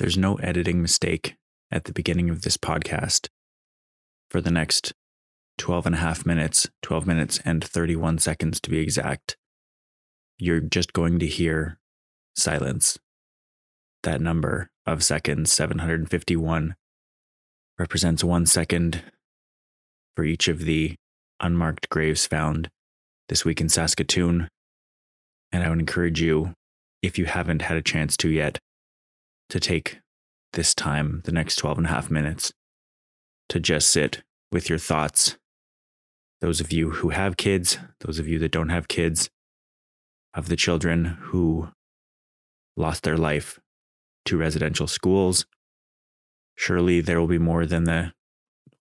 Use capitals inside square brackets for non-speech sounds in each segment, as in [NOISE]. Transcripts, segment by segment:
there's no editing mistake at the beginning of this podcast for the next 12 and a half minutes, 12 minutes and 31 seconds to be exact. You're just going to hear silence. That number of seconds, 751, represents one second for each of the unmarked graves found this week in Saskatoon. And I would encourage you, if you haven't had a chance to yet, to take this time, the next 12 and a half minutes, to just sit with your thoughts. Those of you who have kids, those of you that don't have kids, of the children who lost their life to residential schools. Surely there will be more than the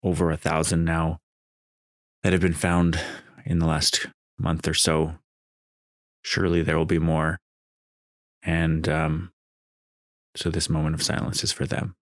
over a thousand now that have been found in the last month or so. Surely there will be more. And um, so this moment of silence is for them.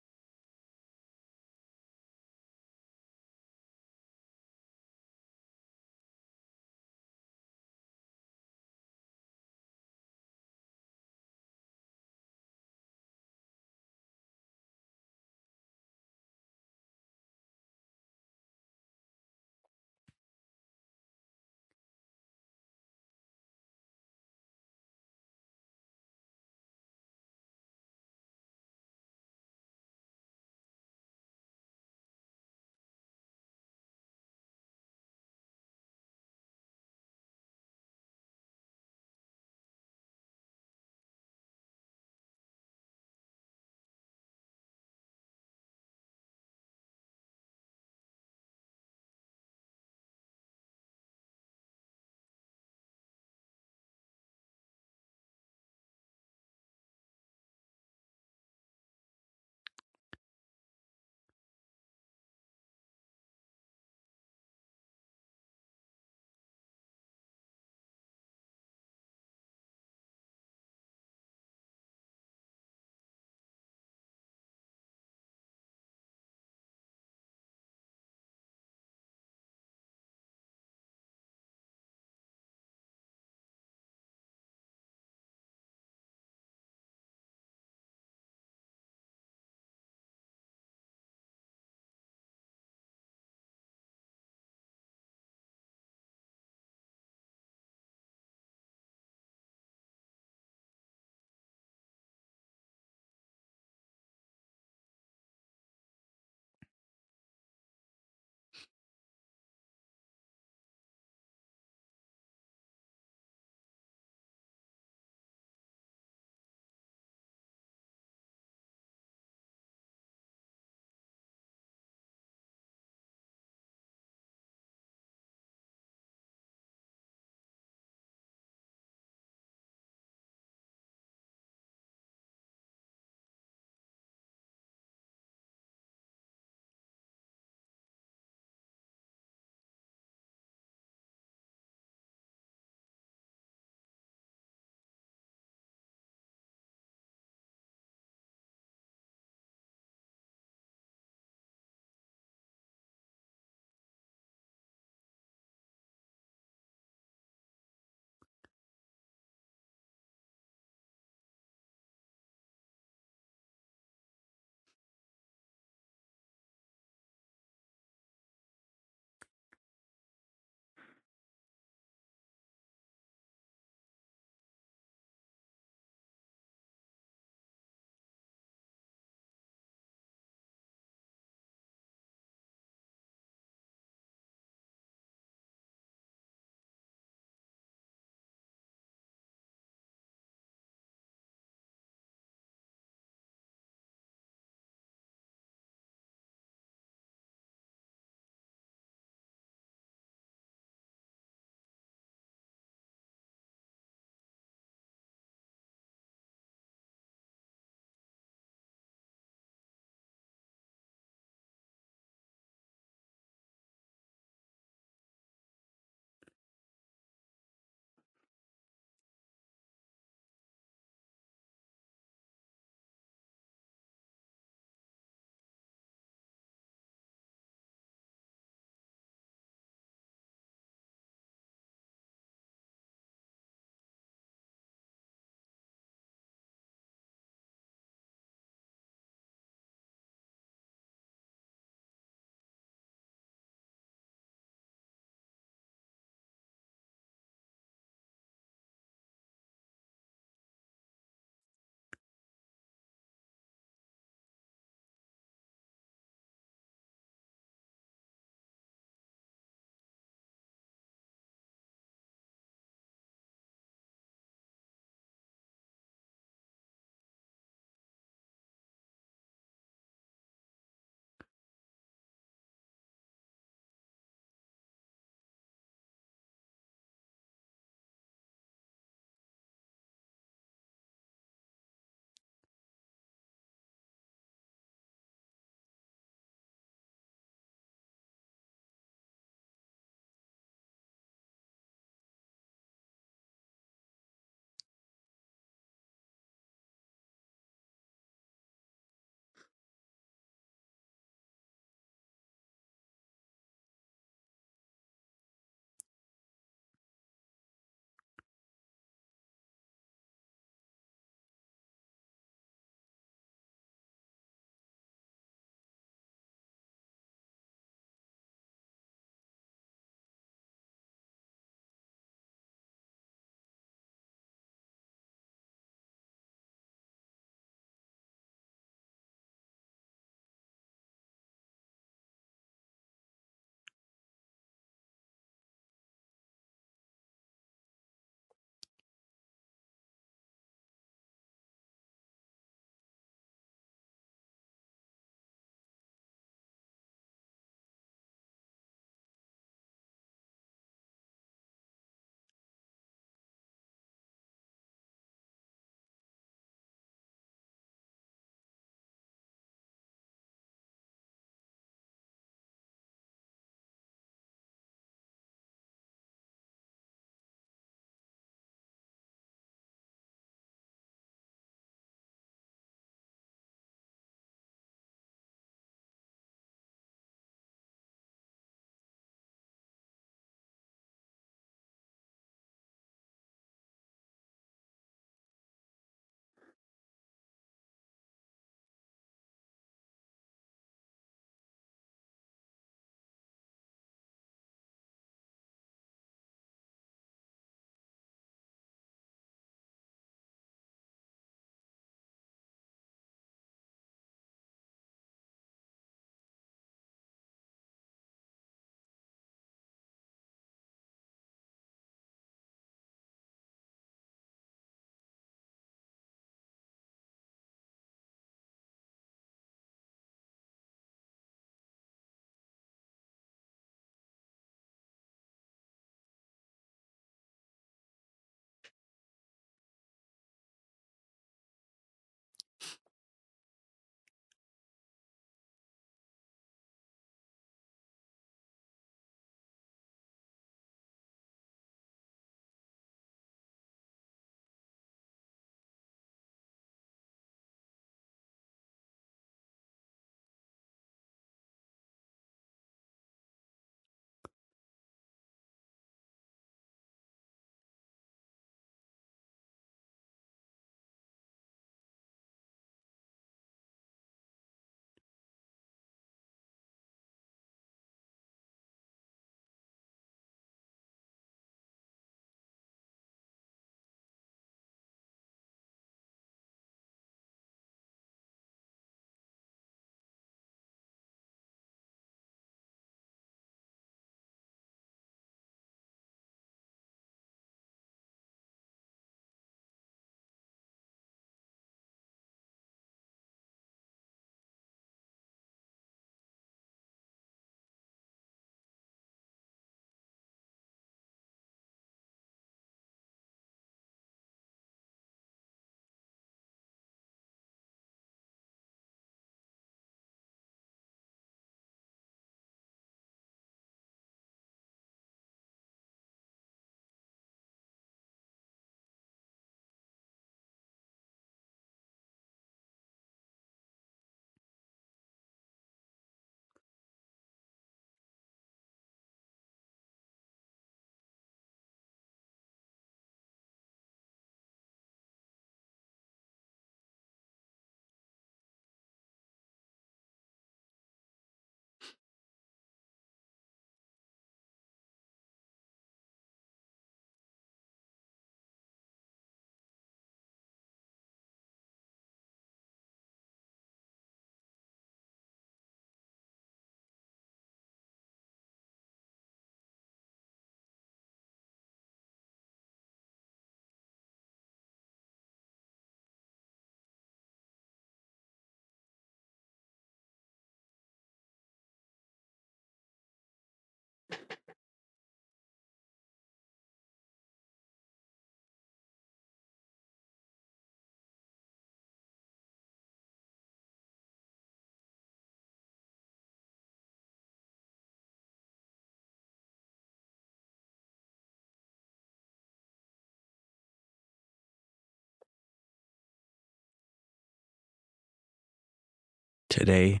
Today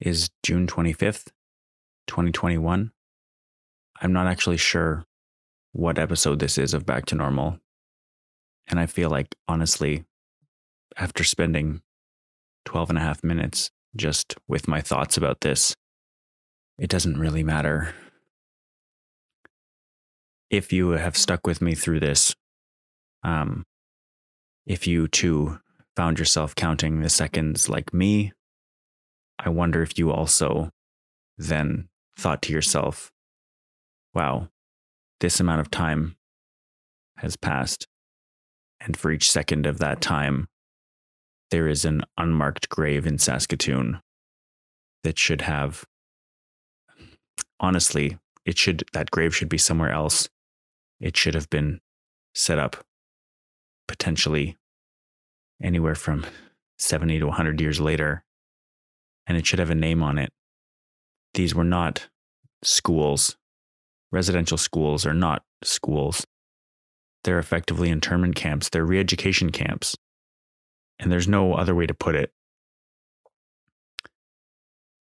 is June 25th, 2021. I'm not actually sure what episode this is of Back to Normal. And I feel like, honestly, after spending 12 and a half minutes just with my thoughts about this, it doesn't really matter. If you have stuck with me through this, um, if you too found yourself counting the seconds like me, I wonder if you also then thought to yourself, wow, this amount of time has passed. And for each second of that time, there is an unmarked grave in Saskatoon that should have, honestly, it should, that grave should be somewhere else. It should have been set up potentially anywhere from 70 to 100 years later, and it should have a name on it. These were not schools. Residential schools are not schools. They're effectively internment camps, they're re education camps. And there's no other way to put it.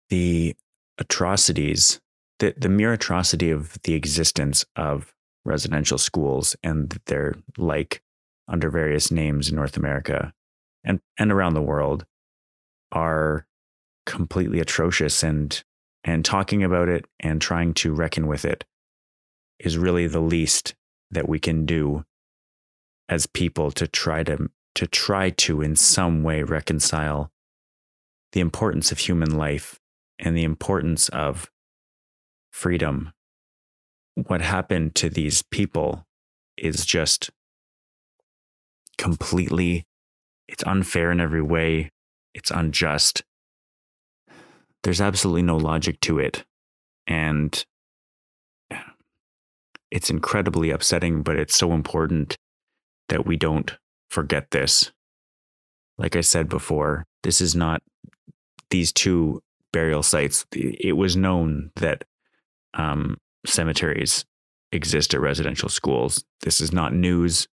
The atrocities, the, the mere atrocity of the existence of residential schools and their like under various names in North America and, and around the world are completely atrocious and and talking about it and trying to reckon with it is really the least that we can do as people to try to to try to in some way reconcile the importance of human life and the importance of freedom. What happened to these people is just completely it's unfair in every way. It's unjust there's absolutely no logic to it. And it's incredibly upsetting but it's so important that we don't forget this. Like i said before this is not these two burial sites. It was known that um, cemeteries exist at residential schools. This is not news.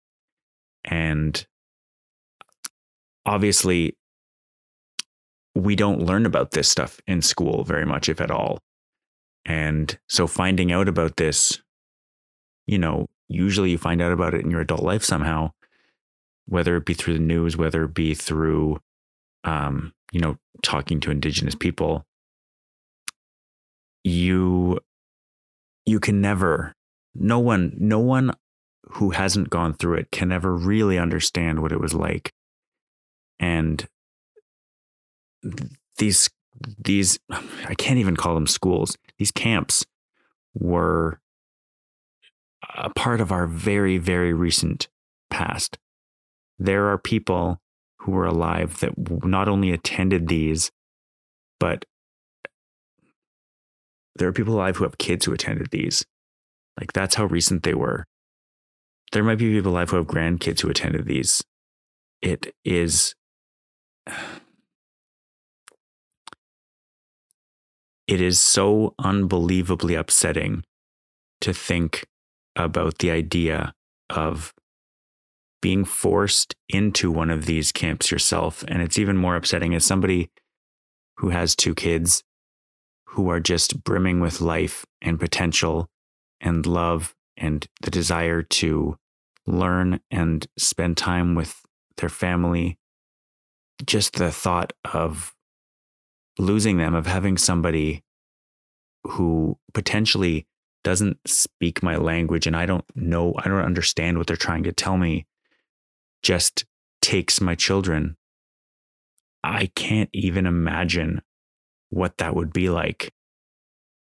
And obviously, we don't learn about this stuff in school very much, if at all. And so finding out about this, you know, usually you find out about it in your adult life somehow, whether it be through the news, whether it be through, um, you know, talking to Indigenous people. You, you can never, no one, no one who hasn't gone through it can never really understand what it was like. And these these I can't even call them schools. These camps were a part of our very very recent past. There are people who were alive that not only attended these but there are people alive who have kids who attended these. Like that's how recent they were there might be people alive who have grandkids who attended these. It is. It is so unbelievably upsetting to think about the idea of being forced into one of these camps yourself. And it's even more upsetting as somebody who has two kids who are just brimming with life and potential and love and the desire to learn and spend time with their family. Just the thought of losing them, of having somebody who potentially doesn't speak my language and I don't know, I don't understand what they're trying to tell me, just takes my children. I can't even imagine what that would be like.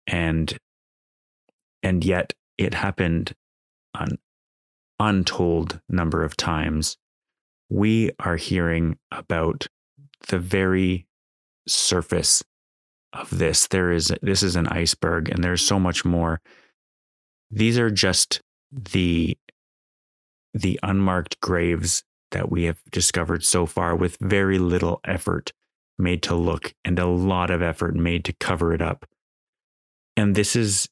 And and yet it happened an untold number of times. We are hearing about the very surface of this. There is this is an iceberg and there's so much more. These are just the the unmarked graves that we have discovered so far with very little effort made to look and a lot of effort made to cover it up. And this is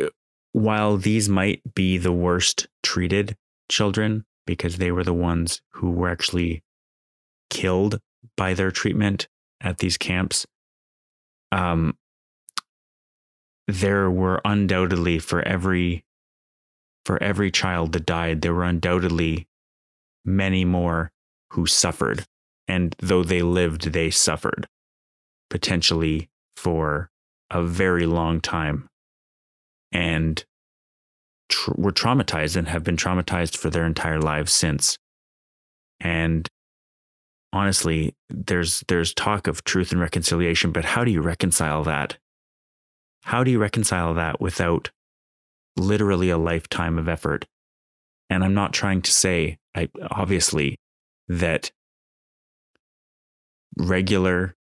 uh, while these might be the worst treated children because they were the ones who were actually killed by their treatment, at these camps, um, there were undoubtedly for every for every child that died, there were undoubtedly many more who suffered. And though they lived, they suffered potentially for a very long time and tr- were traumatized and have been traumatized for their entire lives since. And honestly, there's there's talk of truth and reconciliation, but how do you reconcile that? How do you reconcile that without literally a lifetime of effort? And I'm not trying to say, I, obviously, that regular,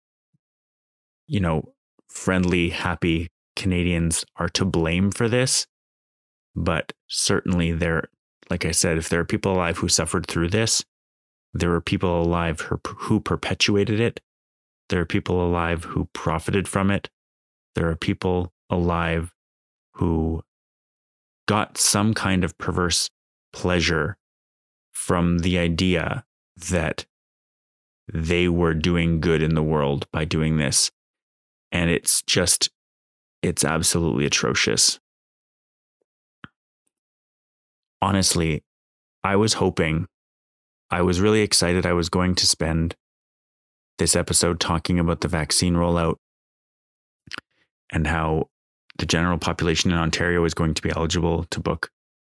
you know, friendly, happy Canadians are to blame for this. But certainly, there, like I said, if there are people alive who suffered through this, there are people alive who, who perpetuated it. There are people alive who profited from it. There are people alive who got some kind of perverse pleasure from the idea that they were doing good in the world by doing this. And it's just, it's absolutely atrocious. Honestly, I was hoping, I was really excited I was going to spend this episode talking about the vaccine rollout and how the general population in Ontario is going to be eligible to book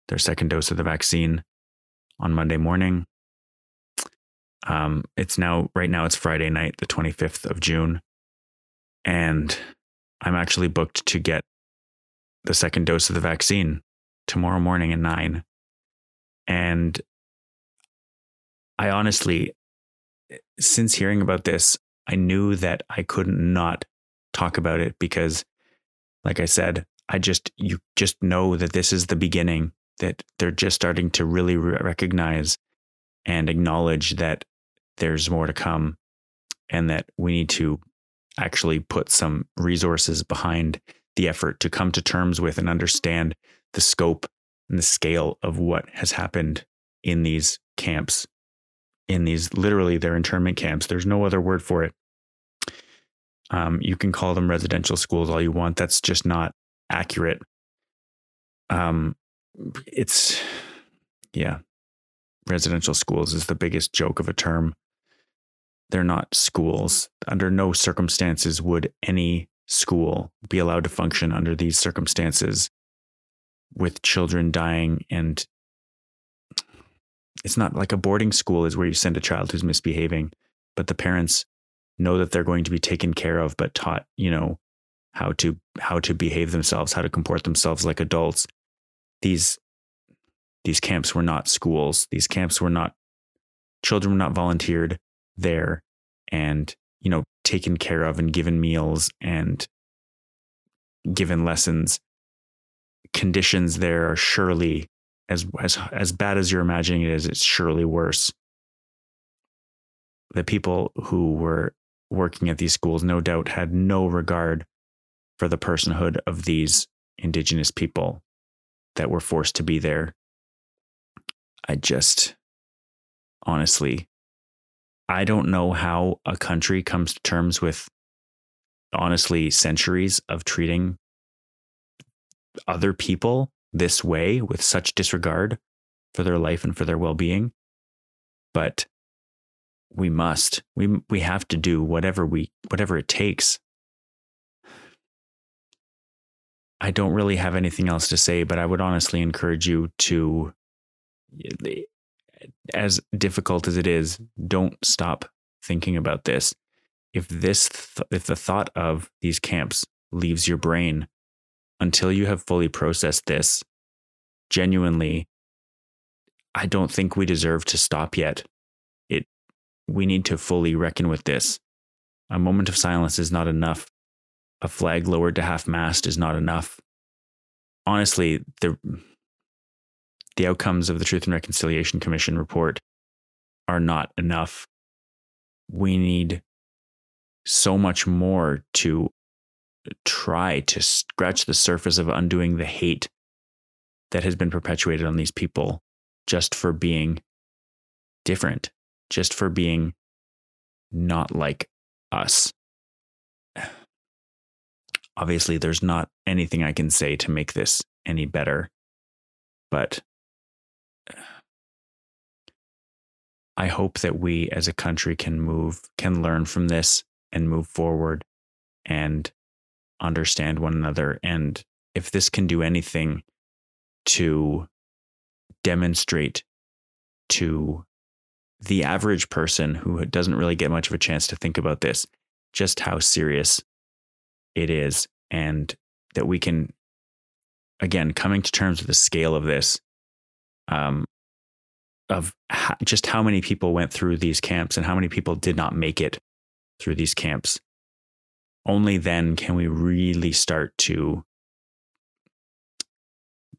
their second dose of the vaccine on Monday morning. Um, it's now, right now, it's Friday night, the 25th of June. And I'm actually booked to get the second dose of the vaccine tomorrow morning at nine. And I honestly, since hearing about this, I knew that I couldn't not talk about it because, like I said, I just, you just know that this is the beginning, that they're just starting to really recognize and acknowledge that there's more to come and that we need to actually put some resources behind the effort to come to terms with and understand the scope and the scale of what has happened in these camps in these literally their internment camps. There's no other word for it. Um, you can call them residential schools all you want. That's just not accurate. Um, it's yeah. Residential schools is the biggest joke of a term. They're not schools. Under no circumstances would any school be allowed to function under these circumstances with children dying. And it's not like a boarding school is where you send a child who's misbehaving, but the parents know that they're going to be taken care of, but taught, you know, how to how to behave themselves, how to comport themselves like adults. These these camps were not schools. These camps were not children were not volunteered there and you know taken care of and given meals and given lessons conditions there are surely as as as bad as you're imagining it is it's surely worse. The people who were working at these schools no doubt had no regard for the personhood of these indigenous people that were forced to be there. I just honestly I don't know how a country comes to terms with honestly centuries of treating other people this way with such disregard for their life and for their well-being but we must we we have to do whatever we whatever it takes I don't really have anything else to say but I would honestly encourage you to as difficult as it is, don't stop thinking about this. If this, th- if the thought of these camps leaves your brain until you have fully processed this, genuinely, I don't think we deserve to stop yet. It, we need to fully reckon with this. A moment of silence is not enough. A flag lowered to half mast is not enough. Honestly, the the outcomes of the Truth and Reconciliation Commission report are not enough. We need so much more to try to scratch the surface of undoing the hate that has been perpetuated on these people just for being different, just for being not like us. [SIGHS] Obviously, there's not anything I can say to make this any better, but [SIGHS] I hope that we as a country can move, can learn from this and move forward and understand one another. And if this can do anything to demonstrate to the average person who doesn't really get much of a chance to think about this just how serious it is and that we can again coming to terms with the scale of this um of just how many people went through these camps and how many people did not make it through these camps only then can we really start to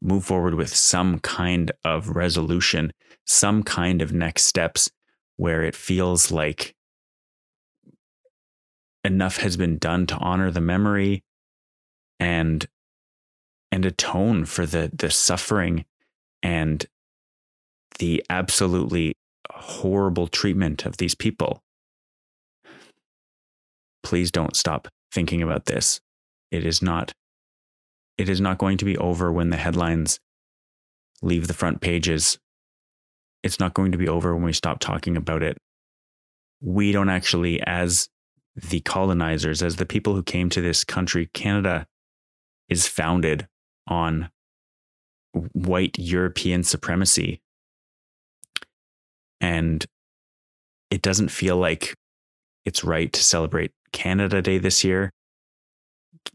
move forward with some kind of resolution, some kind of next steps where it feels like enough has been done to honor the memory and and atone for the the suffering and the absolutely horrible treatment of these people. Please don't stop thinking about this. It is not it is not going to be over when the headlines leave the front pages. It's not going to be over when we stop talking about it. We don't actually, as the colonizers, as the people who came to this country, Canada is founded on white European supremacy. And it doesn't feel like it's right to celebrate Canada Day this year.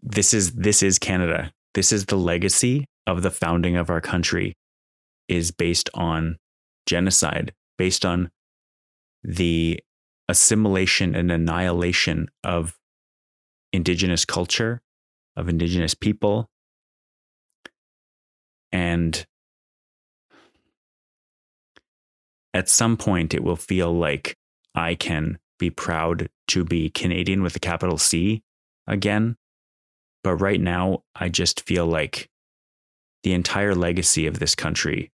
This is this is Canada this is the legacy of the founding of our country is based on genocide, based on the assimilation and annihilation of indigenous culture, of indigenous people. And at some point, it will feel like I can be proud to be Canadian with a capital C again. But right now, I just feel like the entire legacy of this country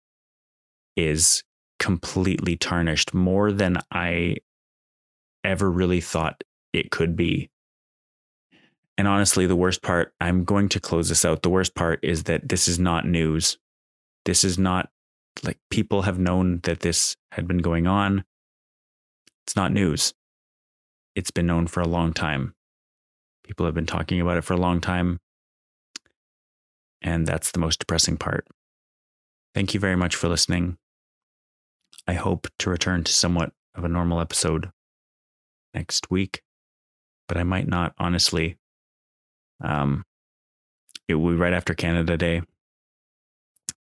is completely tarnished more than I ever really thought it could be. And honestly, the worst part, I'm going to close this out. The worst part is that this is not news. This is not like people have known that this had been going on. It's not news. It's been known for a long time. People have been talking about it for a long time. And that's the most depressing part. Thank you very much for listening. I hope to return to somewhat of a normal episode next week, but I might not, honestly. Um, it will be right after Canada Day.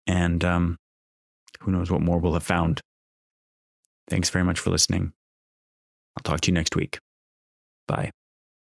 And um, who knows what more we'll have found. Thanks very much for listening. I'll talk to you next week. Bye.